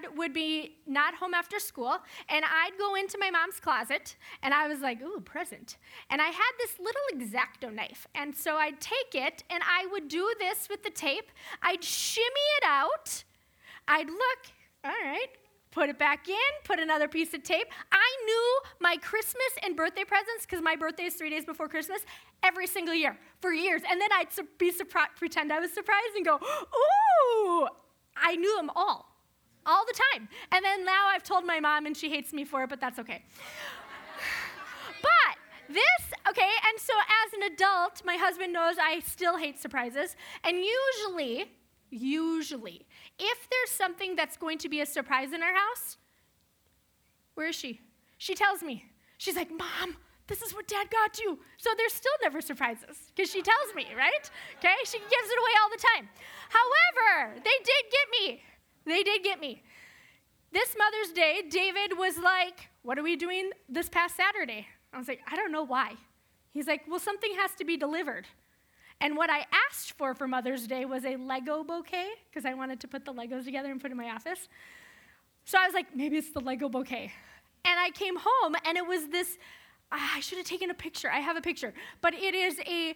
dad would be not home after school, and I'd go into my mom's closet, and I was like, ooh, present. And I had this little X-Acto knife, and so I'd take it, and I would do this with the tape. I'd shimmy it out. I'd look, all right, put it back in, put another piece of tape. I knew my Christmas and birthday presents, because my birthday is three days before Christmas, every single year for years. And then I'd be surprised, pretend I was surprised and go, ooh, I knew them all, all the time. And then now I've told my mom and she hates me for it, but that's okay. but this, okay, and so as an adult, my husband knows I still hate surprises. And usually, usually, if there's something that's going to be a surprise in our house, where is she? She tells me. She's like, Mom, this is what dad got you. So there's still never surprises because she tells me, right? Okay? She gives it away all the time. However, they did get me. They did get me. This Mother's Day, David was like, What are we doing this past Saturday? I was like, I don't know why. He's like, Well, something has to be delivered. And what I asked for for Mother's Day was a Lego bouquet because I wanted to put the Legos together and put in my office. So I was like, maybe it's the Lego bouquet. And I came home and it was this Ah, I should have taken a picture. I have a picture. But it is a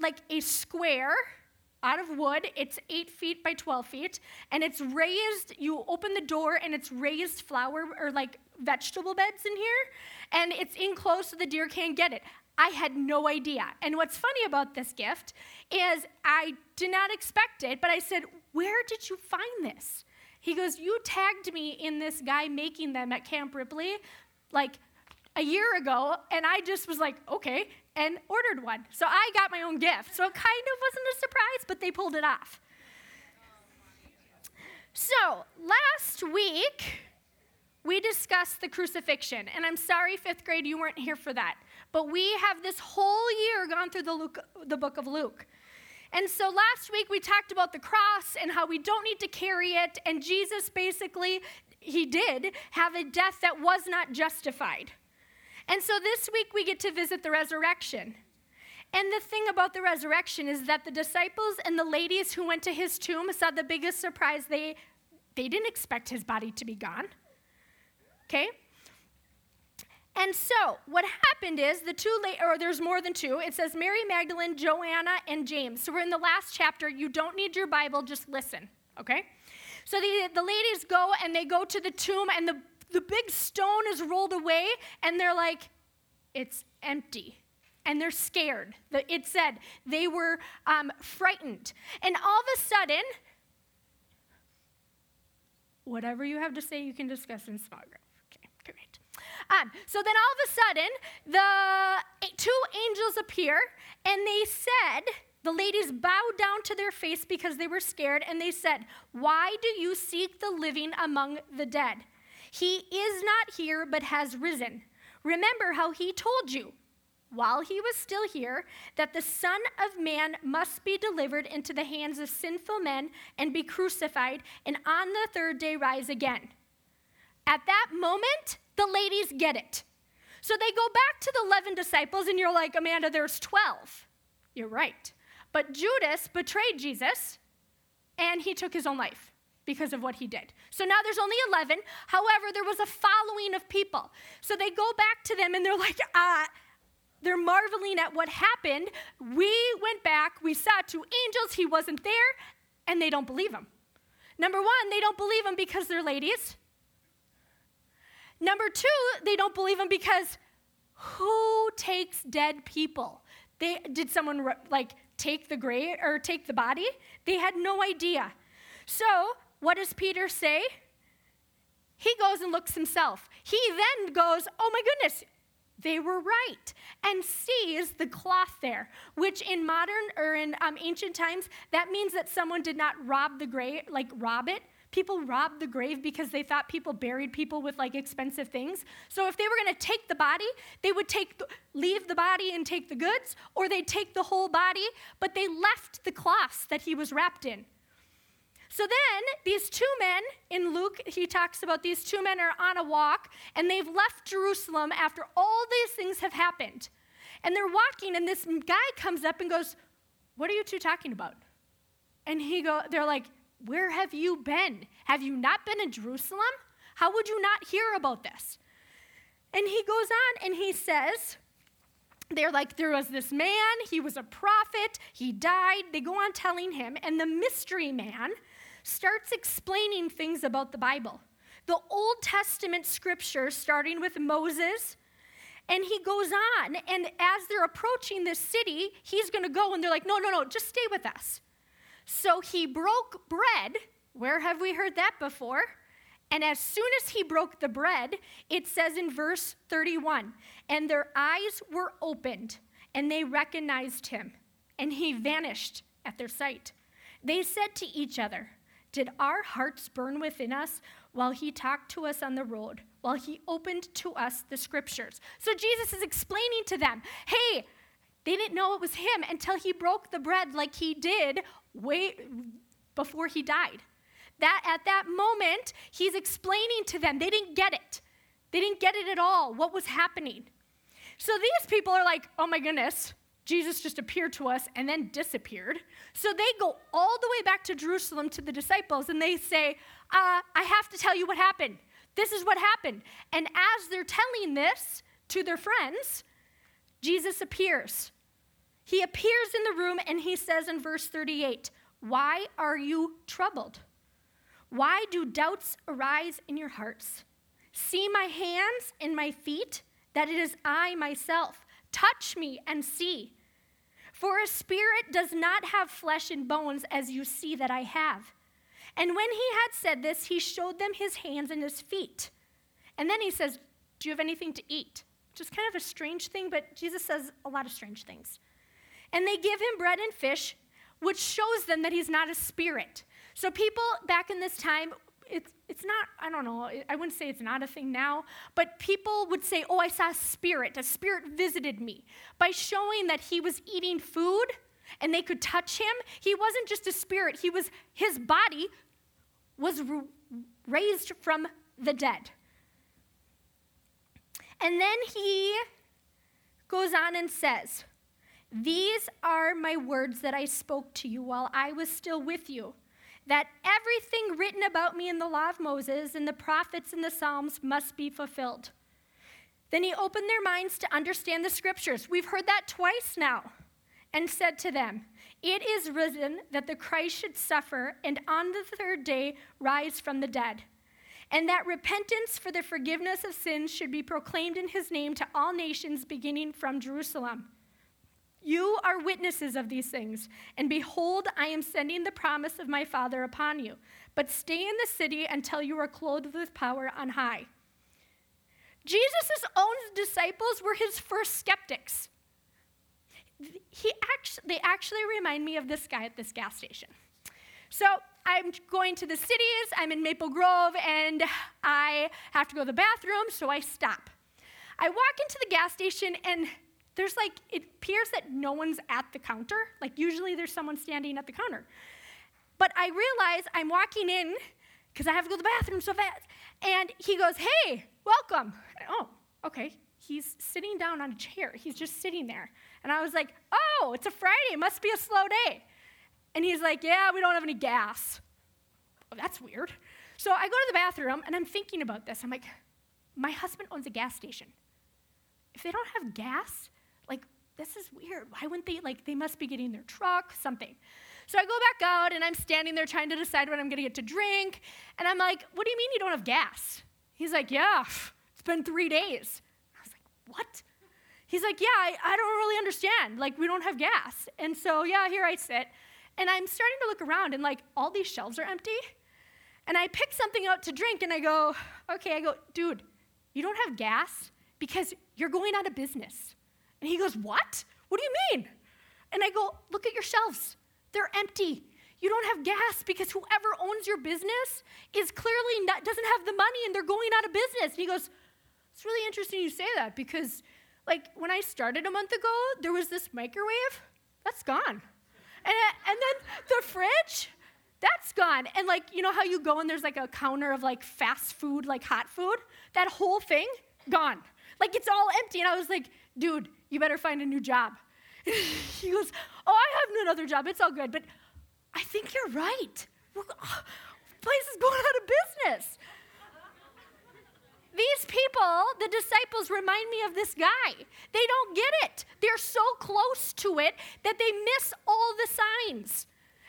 like a square out of wood. It's eight feet by 12 feet, and it's raised. You open the door, and it's raised flower or like vegetable beds in here, and it's enclosed so the deer can't get it. I had no idea. And what's funny about this gift is I did not expect it, but I said, Where did you find this? He goes, You tagged me in this guy making them at Camp Ripley, like a year ago, and I just was like, okay, and ordered one. So I got my own gift. So it kind of wasn't a surprise, but they pulled it off. So last week, we discussed the crucifixion. And I'm sorry, fifth grade, you weren't here for that. But we have this whole year gone through the, Luke, the book of Luke. And so last week we talked about the cross and how we don't need to carry it. And Jesus basically, he did have a death that was not justified. And so this week we get to visit the resurrection. And the thing about the resurrection is that the disciples and the ladies who went to his tomb saw the biggest surprise. They, they didn't expect his body to be gone. Okay? And so, what happened is the two, la- or there's more than two. It says Mary Magdalene, Joanna, and James. So, we're in the last chapter. You don't need your Bible, just listen, okay? So, the, the ladies go and they go to the tomb, and the the big stone is rolled away, and they're like, it's empty. And they're scared. It said they were um, frightened. And all of a sudden, whatever you have to say, you can discuss in small group. Okay. Um, so then all of a sudden, the two angels appear, and they said, the ladies bowed down to their face because they were scared, and they said, Why do you seek the living among the dead? He is not here, but has risen. Remember how he told you, while he was still here, that the Son of Man must be delivered into the hands of sinful men and be crucified, and on the third day rise again. At that moment, the ladies get it. So they go back to the 11 disciples, and you're like, Amanda, there's 12. You're right. But Judas betrayed Jesus, and he took his own life because of what he did. So now there's only 11. However, there was a following of people. So they go back to them and they're like, uh, they're marveling at what happened. We went back, we saw two angels, he wasn't there, and they don't believe him. Number one, they don't believe him because they're ladies. Number two, they don't believe him because who takes dead people? They, did someone like take the grave or take the body? They had no idea. So what does Peter say? He goes and looks himself. He then goes, Oh my goodness, they were right, and sees the cloth there, which in modern or in um, ancient times, that means that someone did not rob the grave, like rob it. People robbed the grave because they thought people buried people with like expensive things. So if they were going to take the body, they would take the, leave the body and take the goods, or they'd take the whole body, but they left the cloths that he was wrapped in. So then, these two men, in Luke, he talks about these two men are on a walk and they've left Jerusalem after all these things have happened. And they're walking, and this guy comes up and goes, What are you two talking about? And he go, they're like, Where have you been? Have you not been in Jerusalem? How would you not hear about this? And he goes on and he says, they're like, there was this man, he was a prophet, he died. They go on telling him, and the mystery man starts explaining things about the Bible. The Old Testament scriptures, starting with Moses, and he goes on, and as they're approaching this city, he's gonna go, and they're like, no, no, no, just stay with us. So he broke bread. Where have we heard that before? And as soon as he broke the bread, it says in verse 31 and their eyes were opened, and they recognized him, and he vanished at their sight. They said to each other, Did our hearts burn within us while he talked to us on the road, while he opened to us the scriptures? So Jesus is explaining to them, Hey, they didn't know it was him until he broke the bread like he did way before he died. That at that moment, he's explaining to them. They didn't get it. They didn't get it at all, what was happening. So these people are like, oh my goodness, Jesus just appeared to us and then disappeared. So they go all the way back to Jerusalem to the disciples and they say, uh, I have to tell you what happened. This is what happened. And as they're telling this to their friends, Jesus appears. He appears in the room and he says in verse 38, Why are you troubled? Why do doubts arise in your hearts? See my hands and my feet, that it is I myself. Touch me and see. For a spirit does not have flesh and bones as you see that I have. And when he had said this, he showed them his hands and his feet. And then he says, Do you have anything to eat? Which is kind of a strange thing, but Jesus says a lot of strange things. And they give him bread and fish, which shows them that he's not a spirit. So people back in this time it's, it's not, I don't know, I wouldn't say it's not a thing now, but people would say, oh, I saw a spirit. A spirit visited me. By showing that he was eating food and they could touch him, he wasn't just a spirit, he was, his body was raised from the dead. And then he goes on and says, These are my words that I spoke to you while I was still with you that everything written about me in the law of Moses and the prophets and the Psalms must be fulfilled. Then he opened their minds to understand the scriptures. We've heard that twice now. And said to them, It is written that the Christ should suffer and on the third day rise from the dead, and that repentance for the forgiveness of sins should be proclaimed in his name to all nations beginning from Jerusalem. You are witnesses of these things. And behold, I am sending the promise of my Father upon you. But stay in the city until you are clothed with power on high. Jesus' own disciples were his first skeptics. He actually, they actually remind me of this guy at this gas station. So I'm going to the cities, I'm in Maple Grove, and I have to go to the bathroom, so I stop. I walk into the gas station, and there's like, it appears that no one's at the counter. Like, usually there's someone standing at the counter. But I realize I'm walking in because I have to go to the bathroom so fast. And he goes, Hey, welcome. Oh, okay. He's sitting down on a chair. He's just sitting there. And I was like, Oh, it's a Friday. It must be a slow day. And he's like, Yeah, we don't have any gas. Oh, that's weird. So I go to the bathroom and I'm thinking about this. I'm like, My husband owns a gas station. If they don't have gas, this is weird. Why wouldn't they, like, they must be getting their truck, something. So I go back out and I'm standing there trying to decide what I'm gonna get to drink. And I'm like, what do you mean you don't have gas? He's like, yeah, it's been three days. I was like, what? He's like, yeah, I, I don't really understand. Like, we don't have gas. And so, yeah, here I sit. And I'm starting to look around and, like, all these shelves are empty. And I pick something out to drink and I go, okay, I go, dude, you don't have gas because you're going out of business. And he goes, What? What do you mean? And I go, Look at your shelves. They're empty. You don't have gas because whoever owns your business is clearly not, doesn't have the money and they're going out of business. And he goes, It's really interesting you say that because, like, when I started a month ago, there was this microwave. That's gone. And, and then the fridge, that's gone. And, like, you know how you go and there's like a counter of like fast food, like hot food? That whole thing, gone. Like, it's all empty. And I was like, dude, you better find a new job. he goes, Oh, I have another job. It's all good. But I think you're right. place is going out of business. These people, the disciples, remind me of this guy. They don't get it. They're so close to it that they miss all the signs.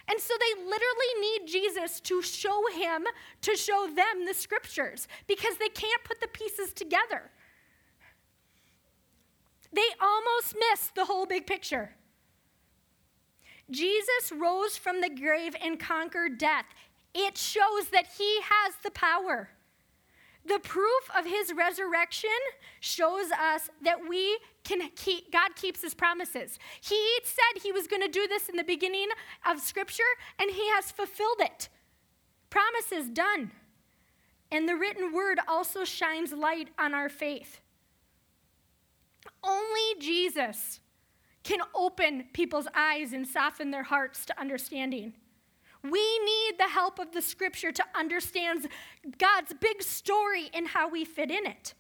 And so they literally need Jesus to show him, to show them the scriptures, because they can't put the pieces together. They almost miss the whole big picture. Jesus rose from the grave and conquered death. It shows that he has the power. The proof of his resurrection shows us that we can keep, God keeps his promises. He said he was going to do this in the beginning of scripture, and he has fulfilled it. Promises done. And the written word also shines light on our faith. Only Jesus can open people's eyes and soften their hearts to understanding. We need the help of the scripture to understand God's big story and how we fit in it.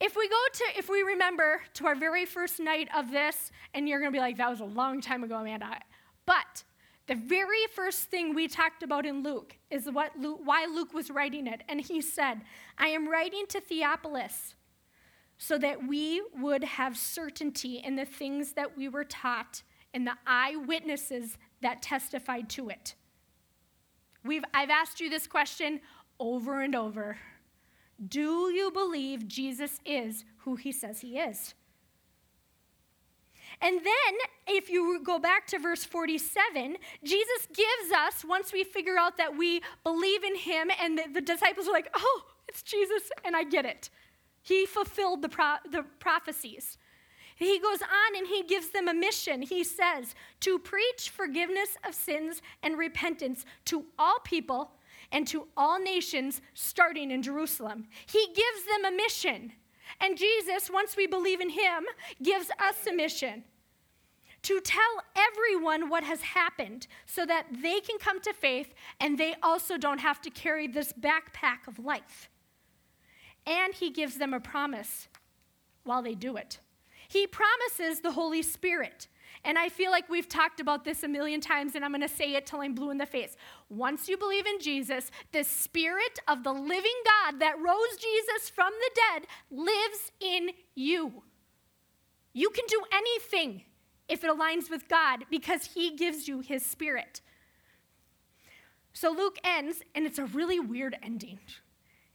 If we go to, if we remember to our very first night of this, and you're going to be like, that was a long time ago, Amanda. But the very first thing we talked about in Luke is what Luke, why Luke was writing it. And he said, I am writing to Theophilus so that we would have certainty in the things that we were taught and the eyewitnesses that testified to it. We've, I've asked you this question over and over. Do you believe Jesus is who he says he is? And then, if you go back to verse 47, Jesus gives us, once we figure out that we believe in him, and the, the disciples are like, oh, it's Jesus, and I get it. He fulfilled the, pro- the prophecies. He goes on and he gives them a mission. He says, to preach forgiveness of sins and repentance to all people and to all nations, starting in Jerusalem. He gives them a mission. And Jesus, once we believe in him, gives us a mission to tell everyone what has happened so that they can come to faith and they also don't have to carry this backpack of life. And he gives them a promise while they do it. He promises the Holy Spirit. And I feel like we've talked about this a million times, and I'm going to say it till I'm blue in the face. Once you believe in Jesus, the Spirit of the living God that rose Jesus from the dead lives in you. You can do anything if it aligns with God because He gives you His Spirit. So Luke ends, and it's a really weird ending.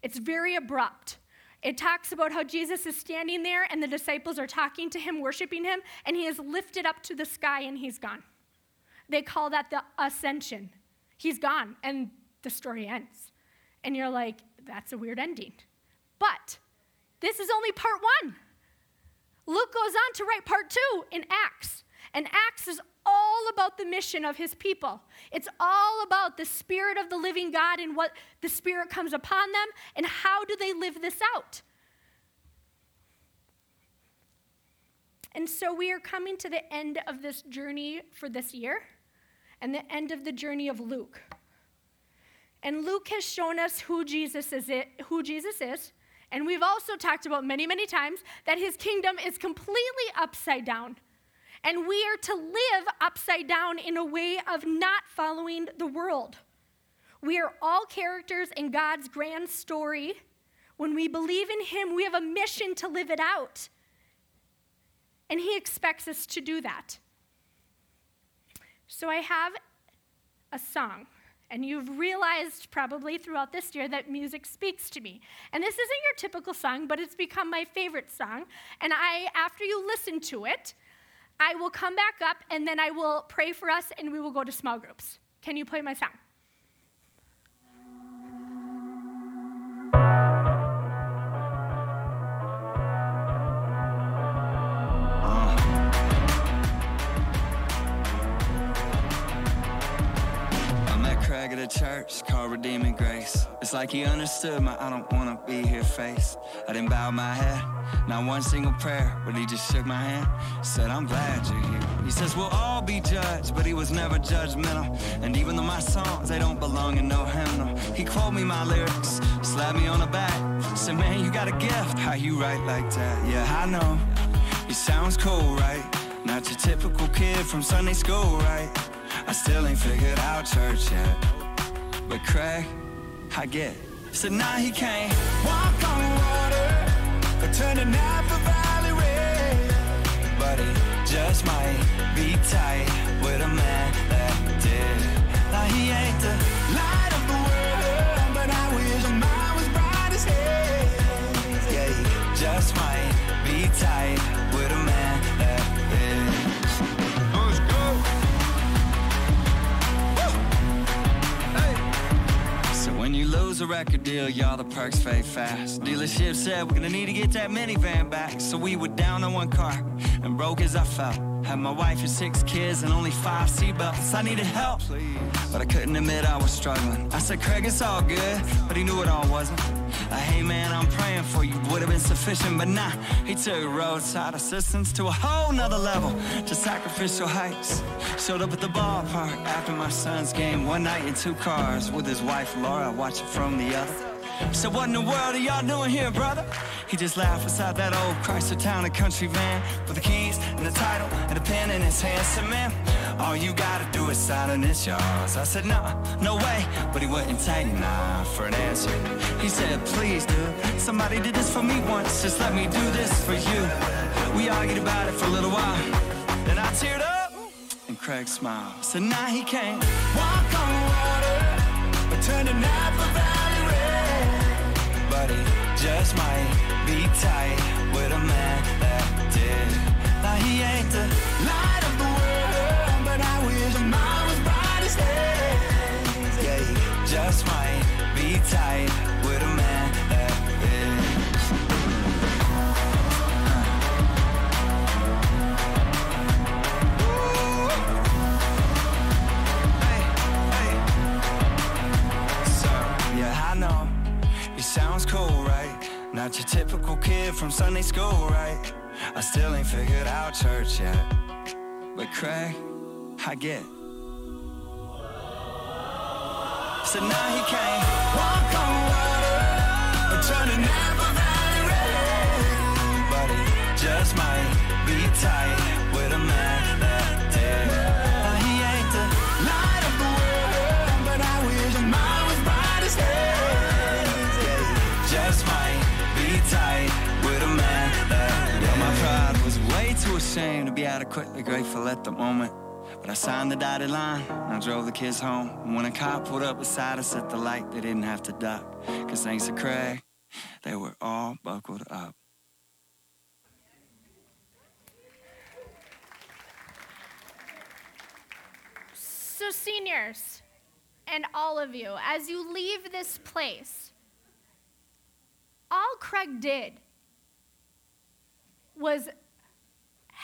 It's very abrupt. It talks about how Jesus is standing there and the disciples are talking to him, worshiping him, and he is lifted up to the sky and he's gone. They call that the ascension. He's gone, and the story ends. And you're like, that's a weird ending. But this is only part one. Luke goes on to write part two in Acts. And Acts is all about the mission of his people. It's all about the Spirit of the living God and what the Spirit comes upon them and how do they live this out. And so we are coming to the end of this journey for this year and the end of the journey of Luke. And Luke has shown us who Jesus is, who Jesus is. And we've also talked about many, many times that his kingdom is completely upside down. And we are to live upside down in a way of not following the world. We are all characters in God's grand story. When we believe in Him, we have a mission to live it out. And He expects us to do that. So I have a song. And you've realized probably throughout this year that music speaks to me. And this isn't your typical song, but it's become my favorite song. And I, after you listen to it, I will come back up and then I will pray for us and we will go to small groups. Can you play my song? At a church called Redeeming Grace. It's like he understood my I don't wanna be here face. I didn't bow my head, not one single prayer, but he just shook my hand, said, I'm glad you're here. He says, We'll all be judged, but he was never judgmental. And even though my songs, they don't belong in no hymnal, he quote me my lyrics, slapped me on the back, said, Man, you got a gift. How you write like that? Yeah, I know. It sounds cool, right? Not your typical kid from Sunday school, right? I still ain't figured out church yet. But Craig, I get. So now he can't walk on water or turn the Napa Valley red. But he just might be tight with a man that did. Now he ain't record deal, y'all the perks fade fast. Dealership said we're gonna need to get that minivan back. So we were down on one car and broke as I felt. Had my wife and six kids and only five seatbelts. I needed help, but I couldn't admit I was struggling. I said, Craig, it's all good, but he knew it all wasn't. Uh, hey man, I'm praying for you. Would have been sufficient, but nah. He took roadside assistance to a whole nother level. To sacrificial heights. Showed up at the ballpark after my son's game one night in two cars with his wife Laura watching from the other. So what in the world are y'all doing here, brother? He just laughed beside that old Chrysler Town and Country van with the keys and the title and a pen in his hand. Said, man, all you gotta do is sign and it's yours. I said, nah, no way. But he wouldn't take nah for an answer. He said, please, dude, somebody did this for me once. Just let me do this for you. We argued about it for a little while. Then I teared up and Craig smiled. So now he can't walk on water but turn the Napa Valley red. But he just might be tight Not your typical kid from Sunday school, right? I still ain't figured out church yet. But Craig, I get. So now he can't walk on water or turn the adequately grateful at the moment. But I signed the dotted line and I drove the kids home. And when a cop pulled up beside us at the light, they didn't have to duck. Cause thanks to Craig, they were all buckled up. So, seniors, and all of you, as you leave this place, all Craig did was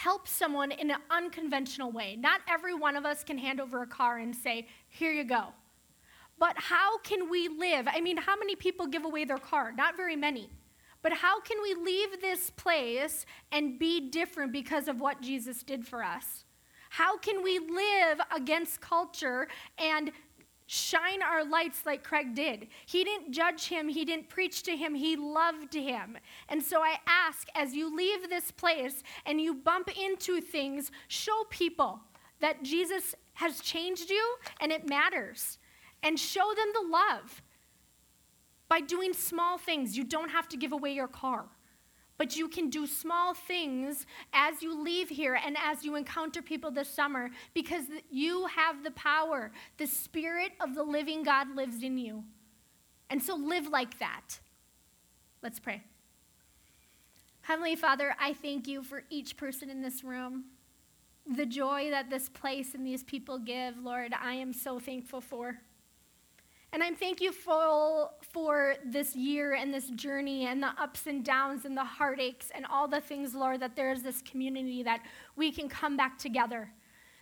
help someone in an unconventional way. Not every one of us can hand over a car and say, Here you go. But how can we live? I mean, how many people give away their car? Not very many. But how can we leave this place and be different because of what Jesus did for us? How can we live against culture and shine our lights like Craig did? He didn't judge him, he didn't preach to him, he loved him. And so I ask as you leave this place and you bump into things, show people that Jesus has changed you and it matters. And show them the love by doing small things. You don't have to give away your car. But you can do small things as you leave here and as you encounter people this summer because you have the power. The Spirit of the living God lives in you. And so live like that. Let's pray. Heavenly Father, I thank you for each person in this room. The joy that this place and these people give, Lord, I am so thankful for. And I'm thankful for, this year and this journey and the ups and downs and the heartaches and all the things, Lord, that there is this community that we can come back together,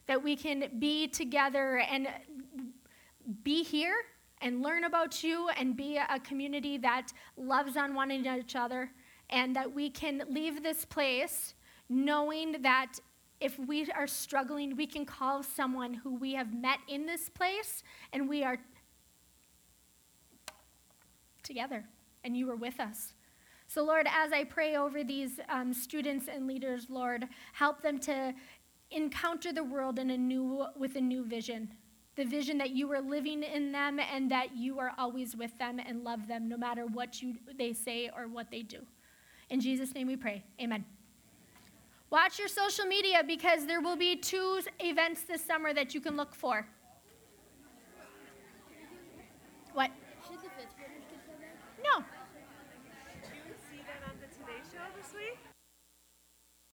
that we can be together and be here and learn about you and be a community that loves on one each other, and that we can leave this place knowing that if we are struggling, we can call someone who we have met in this place and we are together, and you were with us. So, Lord, as I pray over these um, students and leaders, Lord, help them to encounter the world in a new, with a new vision. the vision that you are living in them and that you are always with them and love them no matter what you, they say or what they do. In Jesus' name we pray. Amen. Watch your social media because there will be two events this summer that you can look for.